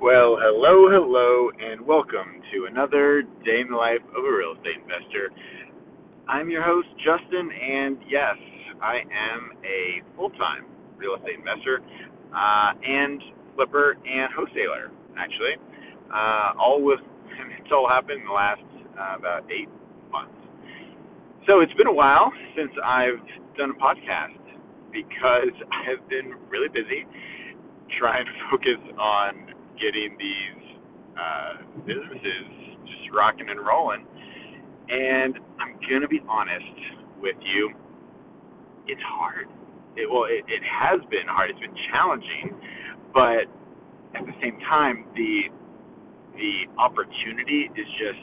Well, hello, hello, and welcome to another day in the life of a real estate investor. I'm your host, Justin, and yes, I am a full time real estate investor uh, and flipper and wholesaler, actually. Uh, all with, it's all happened in the last uh, about eight months. So it's been a while since I've done a podcast because I've been really busy trying to focus on getting these uh, businesses just rocking and rolling. And I'm gonna be honest with you, it's hard. It, well, it, it has been hard. It's been challenging, but at the same time, the the opportunity is just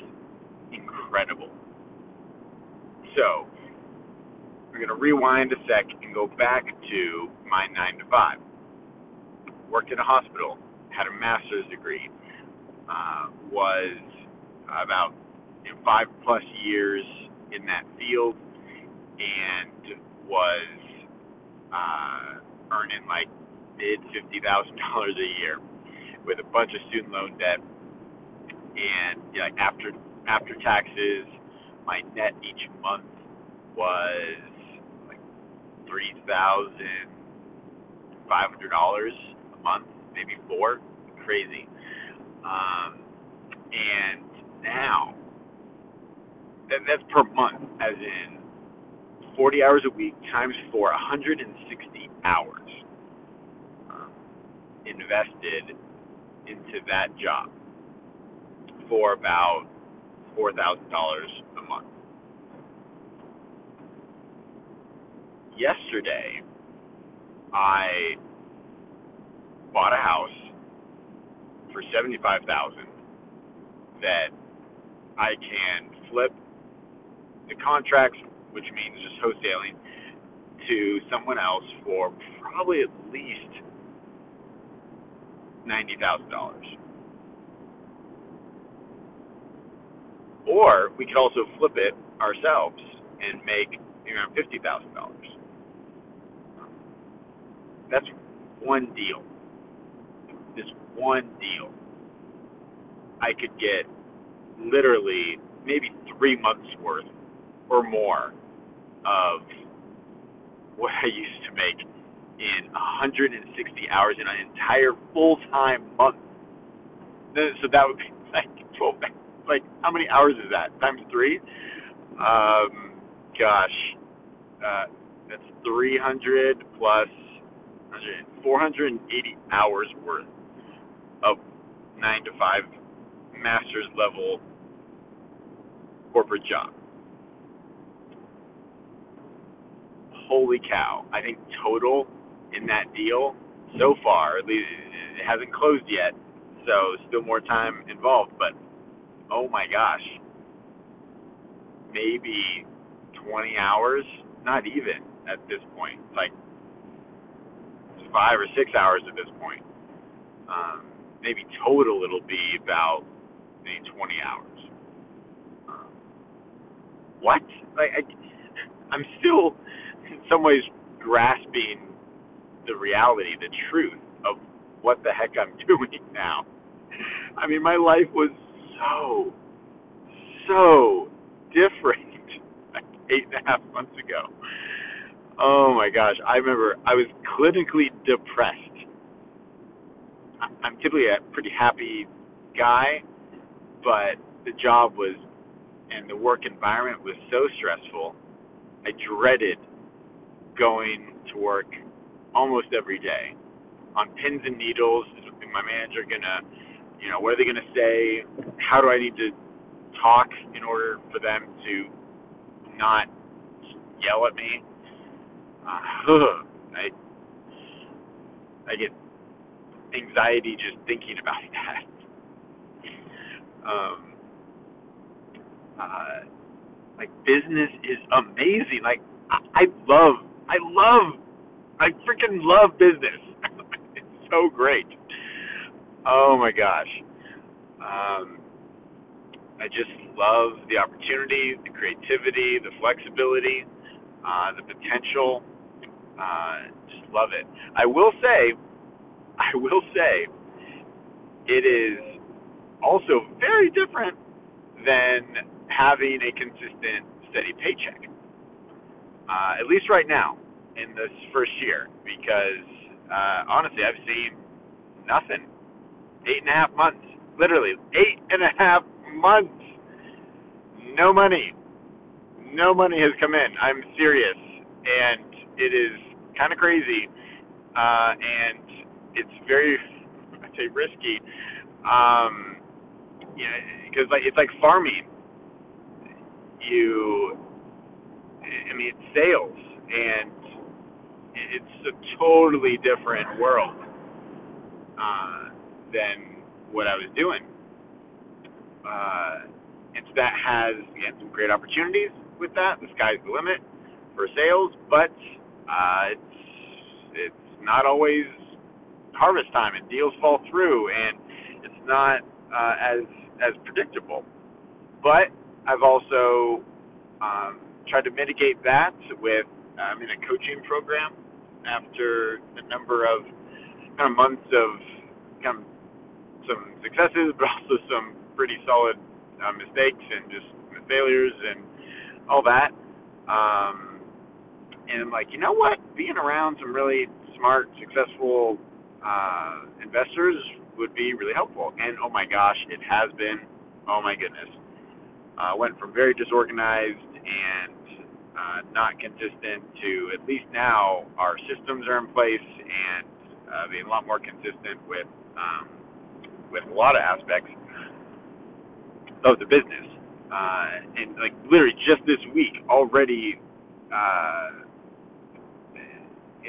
incredible. So we're gonna rewind a sec and go back to my nine to five. Worked in a hospital had a master's degree, uh, was about you know, five plus years in that field, and was uh, earning like mid fifty thousand dollars a year with a bunch of student loan debt, and you know, after after taxes, my net each month was like three thousand five hundred dollars a month maybe four. Crazy. Um, and now, that, that's per month, as in 40 hours a week times four, 160 hours um, invested into that job for about $4,000 a month. Yesterday, I bought a house for seventy five thousand that I can flip the contracts, which means just wholesaling, to someone else for probably at least ninety thousand dollars. Or we could also flip it ourselves and make around fifty thousand dollars. That's one deal one deal, I could get literally maybe three months worth or more of what I used to make in 160 hours in an entire full time month. So that would be like 12, like how many hours is that? Times three? Um, gosh, uh, that's 300 plus 480 hours worth of nine to five master's level corporate job. Holy cow. I think total in that deal so far, at least it hasn't closed yet, so still more time involved, but oh my gosh. Maybe 20 hours, not even at this point. Like five or six hours at this point. Um, maybe total it'll be about maybe 20 hours. What? Like I, I'm still in some ways grasping the reality, the truth of what the heck I'm doing now. I mean, my life was so, so different eight and a half months ago. Oh my gosh, I remember I was clinically depressed I'm typically a pretty happy guy, but the job was and the work environment was so stressful. I dreaded going to work almost every day on pins and needles. Is my manager gonna, you know, what are they gonna say? How do I need to talk in order for them to not yell at me? Uh, I I get anxiety just thinking about that. Um, uh, like business is amazing. Like I, I love, I love, I freaking love business. it's so great. Oh my gosh. Um, I just love the opportunity, the creativity, the flexibility, uh, the potential. Uh, just love it. I will say, I will say, it is also very different than having a consistent, steady paycheck. Uh, at least right now in this first year, because uh, honestly, I've seen nothing. Eight and a half months, literally eight and a half months. No money. No money has come in. I'm serious, and it is kind of crazy, uh, and it's very, I'd say, risky. Um, yeah, because like it's like farming. You, I mean, it's sales, and it's a totally different world uh, than what I was doing. Uh, and so that has again some great opportunities with that. The sky's the limit for sales, but uh, it's it's not always harvest time, and deals fall through, and it's not uh, as as predictable. But I've also um, tried to mitigate that with I'm in a coaching program after a number of kind of months of kind of some successes, but also some pretty solid uh, mistakes and just failures and all that. Um, and I'm like, you know what? Being around some really smart, successful uh, investors would be really helpful. And oh my gosh, it has been. Oh my goodness. Uh, went from very disorganized and uh, not consistent to at least now our systems are in place and uh, being a lot more consistent with um, with a lot of aspects of the business. Uh, and like literally just this week already. Uh,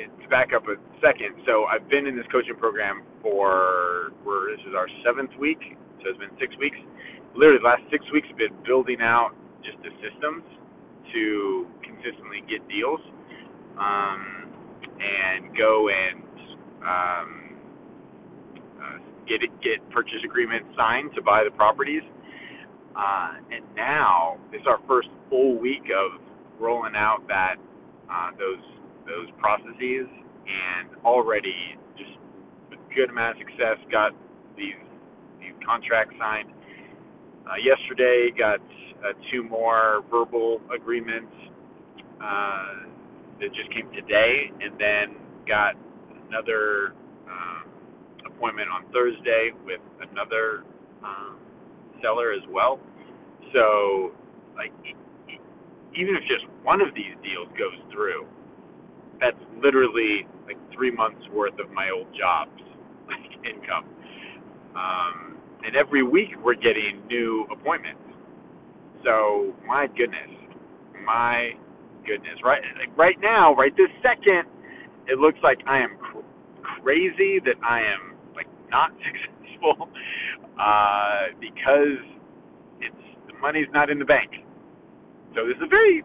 to back up a second, so I've been in this coaching program for where this is our seventh week, so it's been six weeks. Literally, the last six weeks have been building out just the systems to consistently get deals um, and go and um, uh, get it, get purchase agreements signed to buy the properties. Uh, and now it's our first full week of rolling out that uh, those those processes, and already just good amount of success. Got these these contracts signed uh, yesterday. Got uh, two more verbal agreements uh, that just came today, and then got another um, appointment on Thursday with another um, seller as well. So, like, even if just one of these deals goes through, that's literally like three months worth of my old jobs like income. Um, and every week we're getting new appointments. So my goodness, my goodness, right like right now, right this second, it looks like I am cr- crazy that I am like not successful uh, because it's the money's not in the bank. So this is a very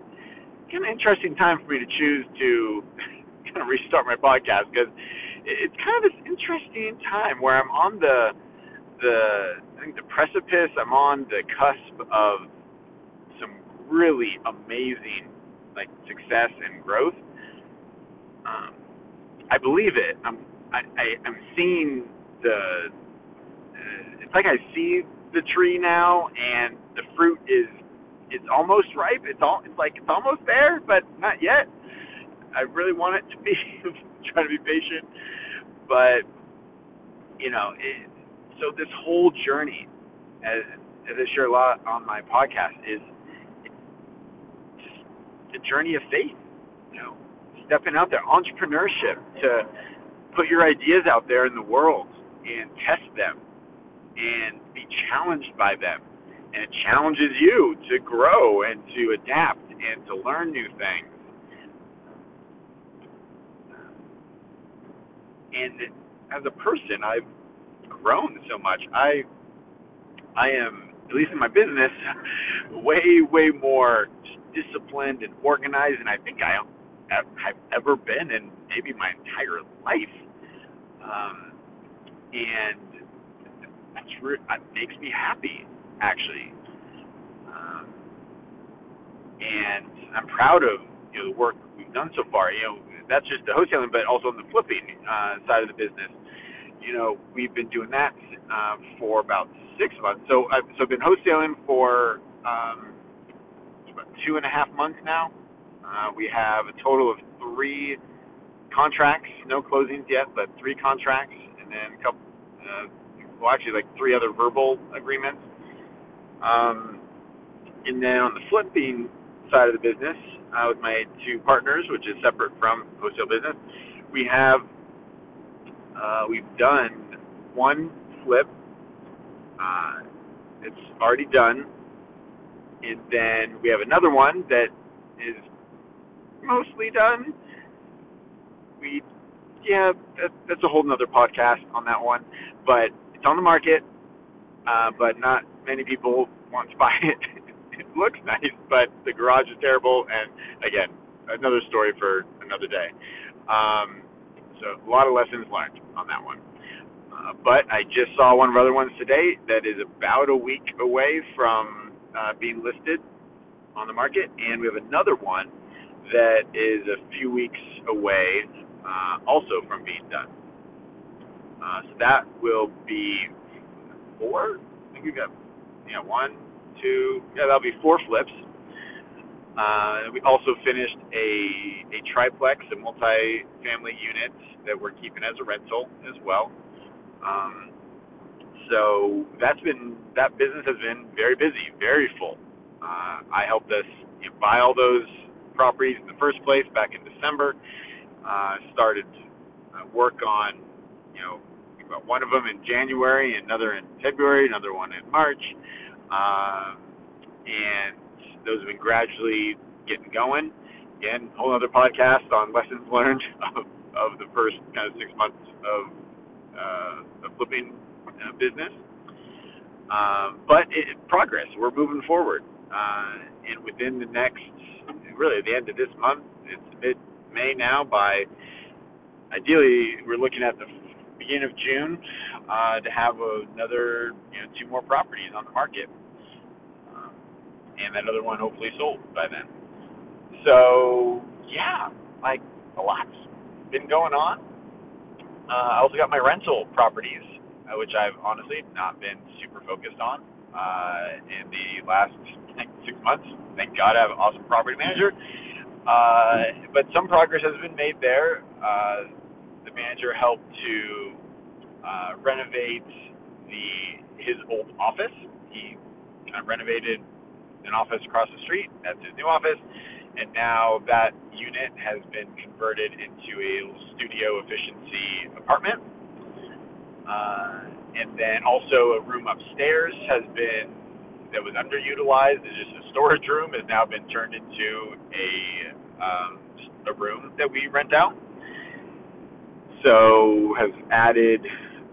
kind of interesting time for me to choose to kind of restart my podcast because it's kind of this interesting time where I'm on the the I think the precipice. I'm on the cusp of some really amazing like success and growth. Um, I believe it. I'm I, I I'm seeing the. Uh, it's like I see the tree now, and the fruit is it's almost ripe. It's all it's like it's almost there, but not yet. I really want it to be. trying to be patient but you know, it, so this whole journey, as, as I share a lot on my podcast, is just the journey of faith. You know, stepping out there, entrepreneurship, to put your ideas out there in the world and test them and be challenged by them. And it challenges you to grow and to adapt and to learn new things. And as a person, I've grown so much. I I am at least in my business way way more disciplined and organized than I think I have ever been in maybe my entire life. Um, and that's re- that makes me happy actually. Um, and I'm proud of you know the work we've done so far. You know that's just the wholesaling, but also on the flipping uh, side of the business you know, we've been doing that uh, for about six months. So I've so I've been wholesaling for um, about two and a half months now. Uh, we have a total of three contracts, no closings yet, but three contracts, and then a couple, uh, well, actually like three other verbal agreements. Um, and then on the flipping side of the business, uh, with my two partners, which is separate from wholesale business, we have uh, we've done one flip. Uh, it's already done, and then we have another one that is mostly done. We, yeah, that, that's a whole nother podcast on that one, but it's on the market, uh, but not many people want to buy it. it looks nice, but the garage is terrible, and again, another story for another day. Um, so a lot of lessons learned on that one. Uh, but I just saw one of other ones today that is about a week away from uh, being listed on the market, and we have another one that is a few weeks away, uh, also from being done. Uh, so that will be four. I think we've got yeah one, two. Yeah, that'll be four flips uh, we also finished a a triplex, a multi-family unit that we're keeping as a rental as well. Um, so that's been that business has been very busy, very full. Uh, I helped us you know, buy all those properties in the first place back in December. Uh, started uh, work on you know one of them in January, another in February, another one in March, uh, and those have been gradually getting going. Again, whole other podcast on lessons learned of, of the first kind of six months of uh, of flipping uh, business. Um, but it, progress. We're moving forward, uh, and within the next, really, the end of this month, it's mid May now. By ideally, we're looking at the beginning of June uh, to have another, you know, two more properties on the market and that other one hopefully sold by then. So yeah, like a lot's been going on. Uh, I also got my rental properties, uh, which I've honestly not been super focused on uh, in the last like, six months. Thank God I have an awesome property manager. Uh, but some progress has been made there. Uh, the manager helped to uh, renovate the his old office. He kind of renovated an office across the street. That's his new office. And now that unit has been converted into a studio efficiency apartment. Uh, and then also a room upstairs has been that was underutilized as just a storage room has now been turned into a um, a room that we rent out. So has added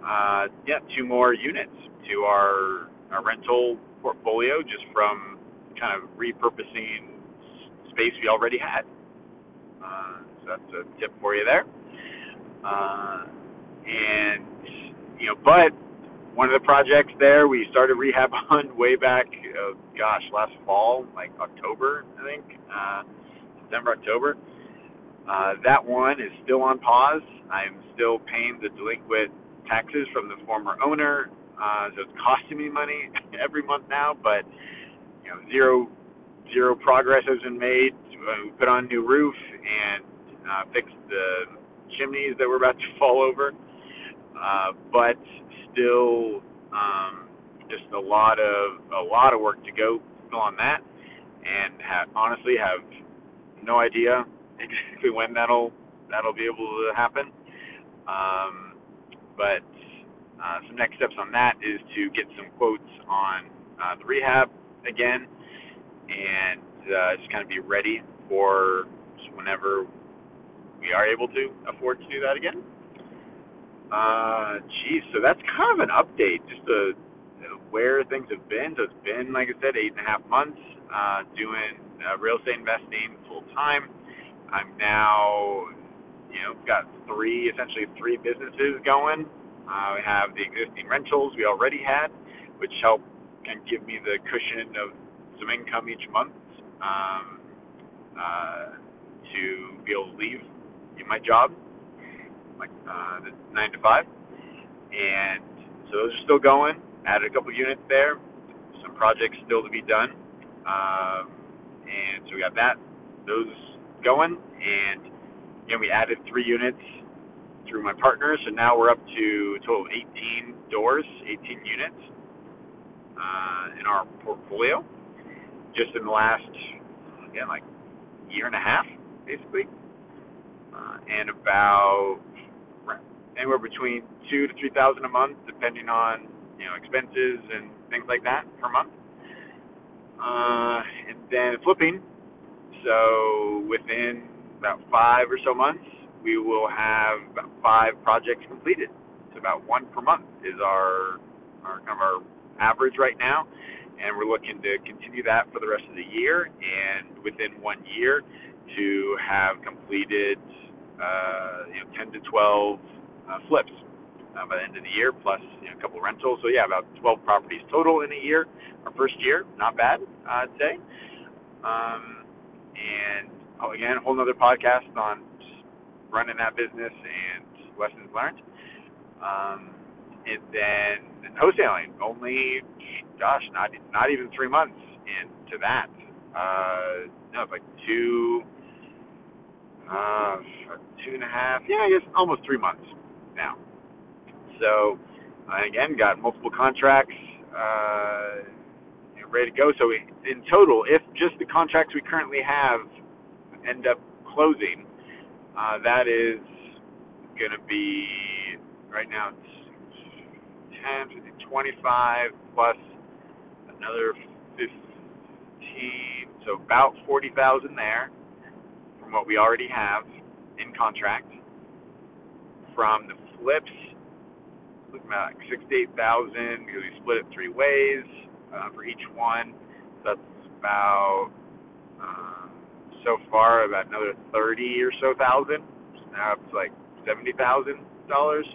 uh, yeah two more units to our, our rental portfolio just from kind of repurposing space we already had. Uh, so that's a tip for you there. Uh, and you know, but one of the projects there we started rehab on way back, uh, gosh, last fall, like October, I think, uh, September, October. Uh, that one is still on pause. I'm still paying the delinquent taxes from the former owner, uh, so it's costing me money every month now. But you know, zero zero progress has been made. We put on new roof and uh, fixed the chimneys that were about to fall over, uh, but still um, just a lot of a lot of work to go still on that, and have, honestly have no idea exactly when that'll that'll be able to happen. Um, but uh, some next steps on that is to get some quotes on uh, the rehab again, and uh, just kind of be ready for whenever we are able to afford to do that again. Uh, geez, so that's kind of an update, just to where things have been. So it's been, like I said, eight and a half months uh, doing uh, real estate investing full time. I'm now, you know, got three, essentially three businesses going. Uh, we have the existing rentals we already had, which help can give me the cushion of some income each month um, uh, to be able to leave my job, like uh, the nine to five. and so those are still going. Added a couple units there. Some projects still to be done, um, and so we got that those going, and you we added three units through my partner, so now we're up to a total of 18 doors, 18 units uh, in our portfolio, just in the last again like year and a half, basically, uh, and about anywhere between two to three thousand a month, depending on you know expenses and things like that per month. Uh, and then flipping, so within about five or so months, we will have about five projects completed. So about one per month is our our kind of our average right now, and we're looking to continue that for the rest of the year. And within one year, to have completed uh, you know 10 to 12 uh, flips uh, by the end of the year, plus you know, a couple of rentals. So yeah, about 12 properties total in a year. Our first year, not bad, I'd say. Um, and oh, again, a whole other podcast on running that business and lessons learned. Um, and then wholesaling, only, gosh, not not even three months into that. Uh, no, it's like two, uh, two and a half. Yeah, I guess almost three months now. So, uh, again, got multiple contracts uh, ready to go. So, in total, if just the contracts we currently have end up closing, uh, that is going to be right now it's 10, 25 plus another 15, so about 40,000 there from what we already have in contract. From the flips, looking six to eight thousand because we split it three ways uh, for each one. So that's about um, so far about another thirty or so thousand. Now it's like seventy thousand dollars.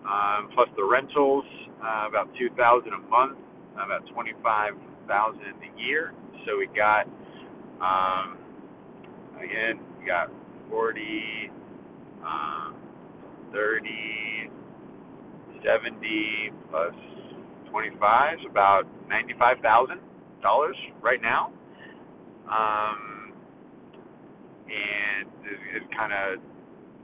Um, plus the rentals, uh, about two thousand a month, about twenty five thousand a year. So we got um, again we got forty, um, thirty, seventy plus twenty five, so about ninety five thousand dollars right now. Um, and is kind of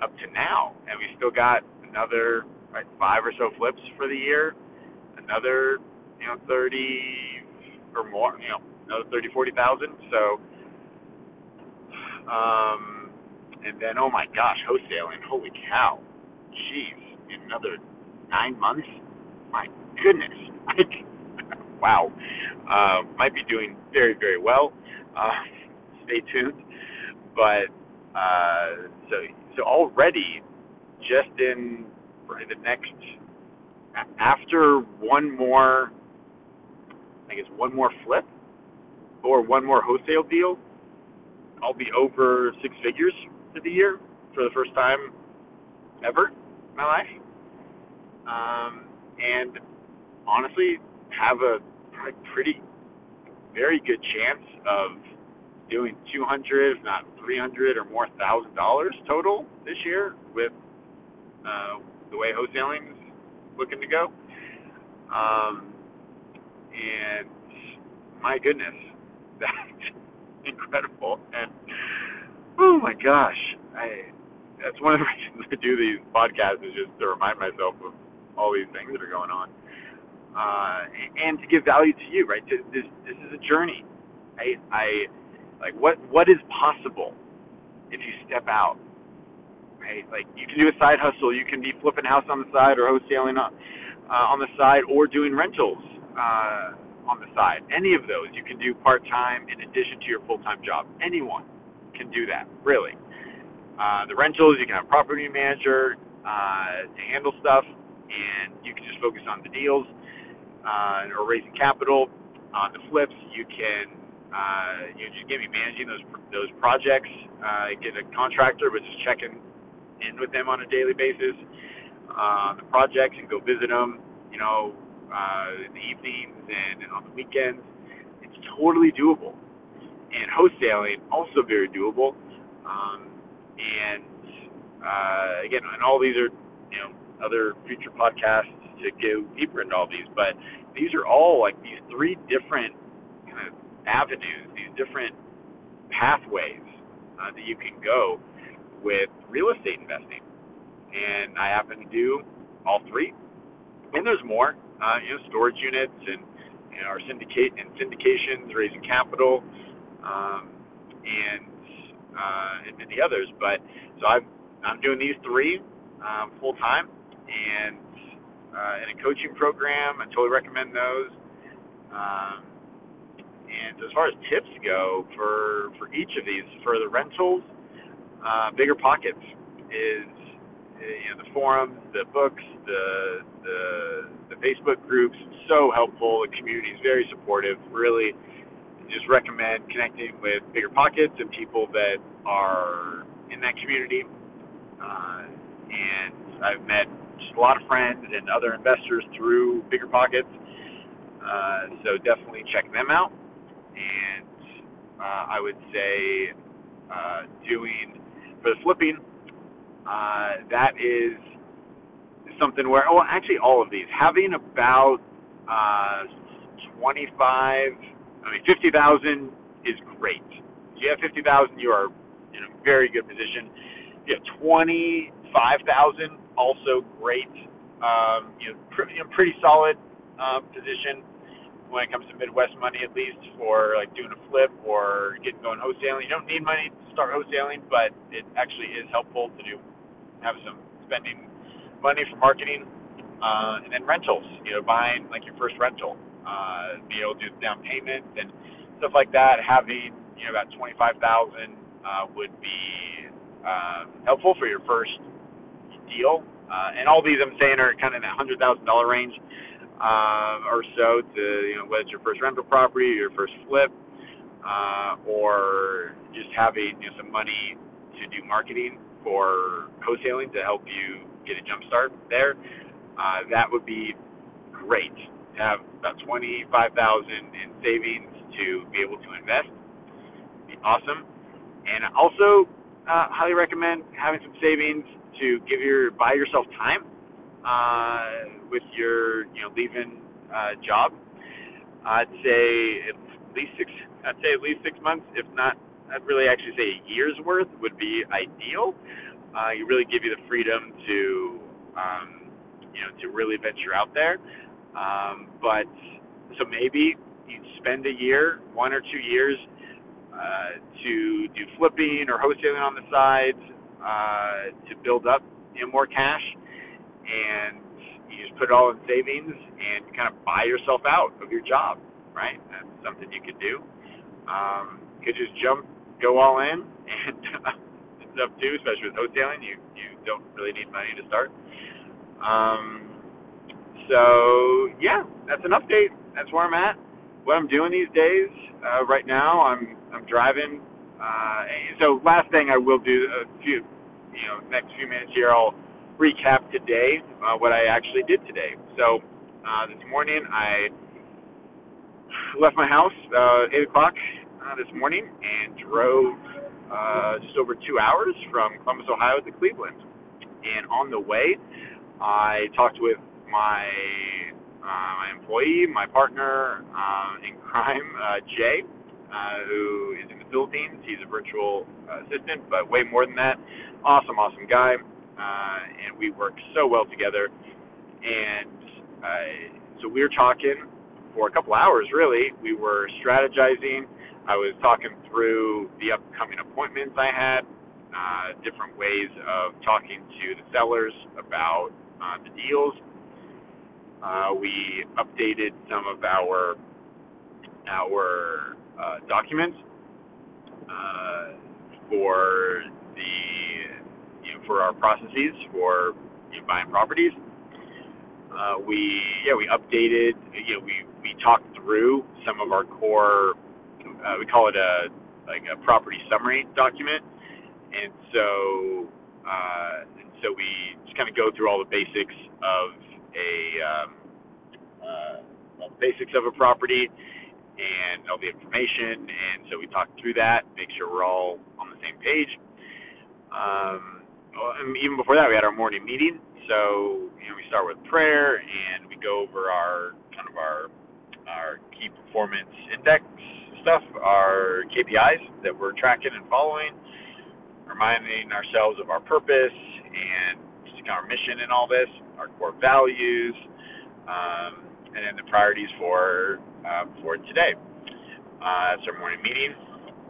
up to now. And we still got another right, five or so flips for the year, another you know thirty or more, you know another thirty forty thousand. So, um, and then oh my gosh, wholesaling, holy cow, jeez, another nine months, my goodness, wow, uh, might be doing very very well. Uh, stay tuned but uh, so so already just in the next after one more I guess one more flip or one more wholesale deal, I'll be over six figures for the year for the first time ever in my life. Um, and honestly, have a pretty, very good chance of doing 200, if not 300 or more thousand dollars total this year with uh, the way wholesaling is looking to go. Um, and my goodness, that's incredible. And oh my gosh, I that's one of the reasons I do these podcasts is just to remind myself of all these things that are going on. Uh, and to give value to you, right? This this is a journey. Right? I like what what is possible if you step out? Right? Like you can do a side hustle, you can be flipping house on the side or wholesaling on, uh, on the side or doing rentals uh, on the side. Any of those you can do part time in addition to your full time job. Anyone can do that, really. Uh, the rentals, you can have property manager uh, to handle stuff, and you can just focus on the deals uh, or raising capital. On the flips, you can uh, you know, just get me managing those those projects. Uh, get a contractor, but just checking in with them on a daily basis. Uh, the projects and go visit them. You know, uh, in the evenings and, and on the weekends. It's totally doable. And wholesaling also very doable. Um, and uh, again, and all these are you know other future podcasts to go deeper into all these, but these are all like these three different kind of avenues, these different pathways uh, that you can go with real estate investing. And I happen to do all three. And there's more, uh, you know, storage units and, and our syndicate and syndications, raising capital, um, and uh, and many others. But so I'm I'm doing these three um, full time, and uh, in a coaching program. I totally recommend those. Um, and as far as tips go for for each of these, for the rentals, uh, BiggerPockets is you know the forums, the books, the the the Facebook groups, so helpful. The community is very supportive. Really, just recommend connecting with BiggerPockets and people that are in that community. Uh, and I've met just a lot of friends and other investors through BiggerPockets. Uh, so definitely check them out. And uh, I would say uh, doing for the flipping, uh, that is something where, oh, actually, all of these having about uh, 25, I mean, 50,000 is great. If you have 50,000, you are in a very good position. If you have 25,000, also great. Um, you know, pretty, you know, pretty solid uh, position when it comes to Midwest money, at least for like doing a flip or getting going wholesaling. You don't need money to start wholesaling, but it actually is helpful to do have some spending money for marketing, uh, and then rentals. You know, buying like your first rental, uh, be able to do the down payment and stuff like that. Having you know about twenty five thousand uh, would be uh, helpful for your first deal. Uh, and all these I'm saying are kind of in that hundred thousand dollar range uh, or so to you know whether it's your first rental property, your first flip, uh, or just having you know, some money to do marketing for wholesaling to help you get a jump start there. Uh, that would be great. To have about twenty five thousand in savings to be able to invest. Be awesome. And also uh, highly recommend having some savings to give your buy yourself time uh, with your you know leaving uh, job. I'd say at least six. I'd say at least six months, if not. I'd really actually say a year's worth would be ideal. Uh, you really give you the freedom to um, you know to really venture out there. Um, but so maybe you spend a year, one or two years, uh, to do flipping or wholesaling on the side, uh, to build up you know, more cash, and you just put it all in savings and kind of buy yourself out of your job, right? That's something you could do. Um, you could just jump, go all in, and stuff too, especially with wholesaling. You you don't really need money to start. Um, so yeah, that's an update. That's where I'm at. What I'm doing these days. Uh, right now, I'm I'm driving. Uh, so last thing I will do a few you know next few minutes here, I'll recap today uh, what I actually did today. So uh, this morning I left my house uh, eight o'clock uh, this morning and drove uh, just over two hours from Columbus, Ohio to Cleveland. And on the way, I talked with my uh, my employee, my partner uh, in crime, uh, Jay, uh, who is in the Philippines. He's a virtual uh, assistant, but way more than that. Awesome, awesome guy. Uh, and we work so well together. And uh, so we were talking for a couple hours, really. We were strategizing. I was talking through the upcoming appointments I had, uh, different ways of talking to the sellers about uh, the deals. Uh, we updated some of our our uh, documents uh, for the you know, for our processes for you know, buying properties. Uh, we yeah we updated you know we we talked through some of our core uh, we call it a like a property summary document and so uh, and so we just kind of go through all the basics of a um, uh, well, basics of a property and all the information. And so we talked through that, make sure we're all on the same page. Um, and even before that, we had our morning meeting. so you know we start with prayer and we go over our kind of our our key performance index stuff, our KPIs that we're tracking and following, reminding ourselves of our purpose and our mission in all this, our core values, um, and then the priorities for uh, for today. Uh, that's our morning meeting,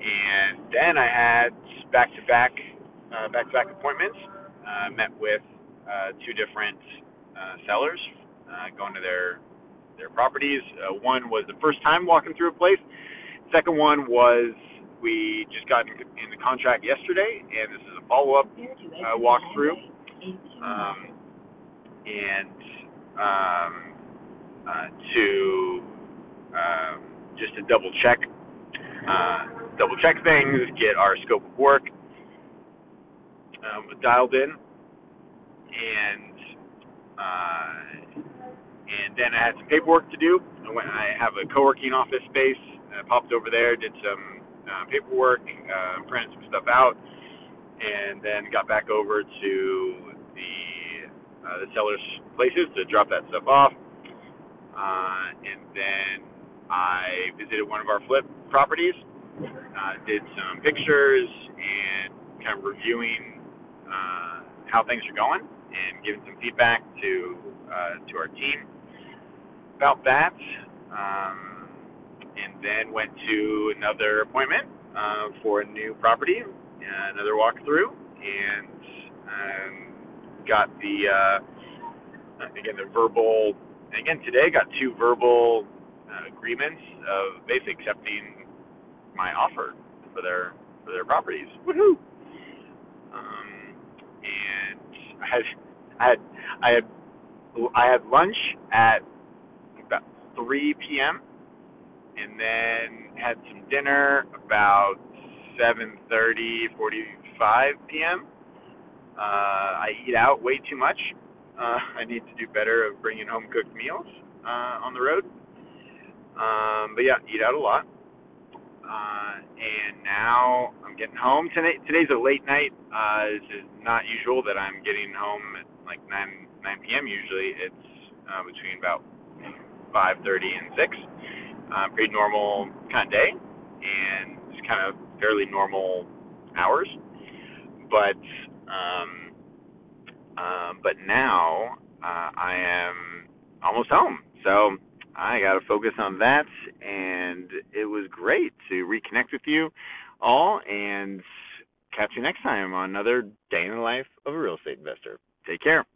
and then I had back to back back to back appointments. Uh, met with uh, two different uh, sellers, uh, going to their their properties. Uh, one was the first time walking through a place. Second one was we just got in, in the contract yesterday, and this is a follow up uh, walkthrough. Um, and um, uh, to um, just to double check, uh, double check things, get our scope of work um, dialed in, and uh, and then I had some paperwork to do. I went. I have a co-working office space. I popped over there, did some uh, paperwork, uh, printed some stuff out, and then got back over to the uh, the sellers' places to drop that stuff off. Uh, and then I visited one of our flip properties, uh, did some pictures, and kind of reviewing uh, how things are going and giving some feedback to uh, to our team about that. Um, and then went to another appointment uh, for a new property, uh, another walkthrough, and um, got the uh, again the verbal. And again today got two verbal uh, agreements of basically accepting my offer for their for their properties. Woohoo! Um, and I had I had I had I had lunch at about 3 p.m. and then had some dinner about 7:30, 45 p.m. Uh, I eat out way too much. Uh, I need to do better of bringing home cooked meals uh, on the road. Um, but yeah, eat out a lot. Uh, and now I'm getting home. Today, today's a late night. Uh, this is not usual that I'm getting home at like 9 9 p.m. Usually it's uh, between about 5:30 and 6. Uh, pretty normal kind of day, and it's kind of fairly normal hours. But um, um, but now uh, I am almost home, so I got to focus on that. And it was great to reconnect with you all and catch you next time on another day in the life of a real estate investor. Take care.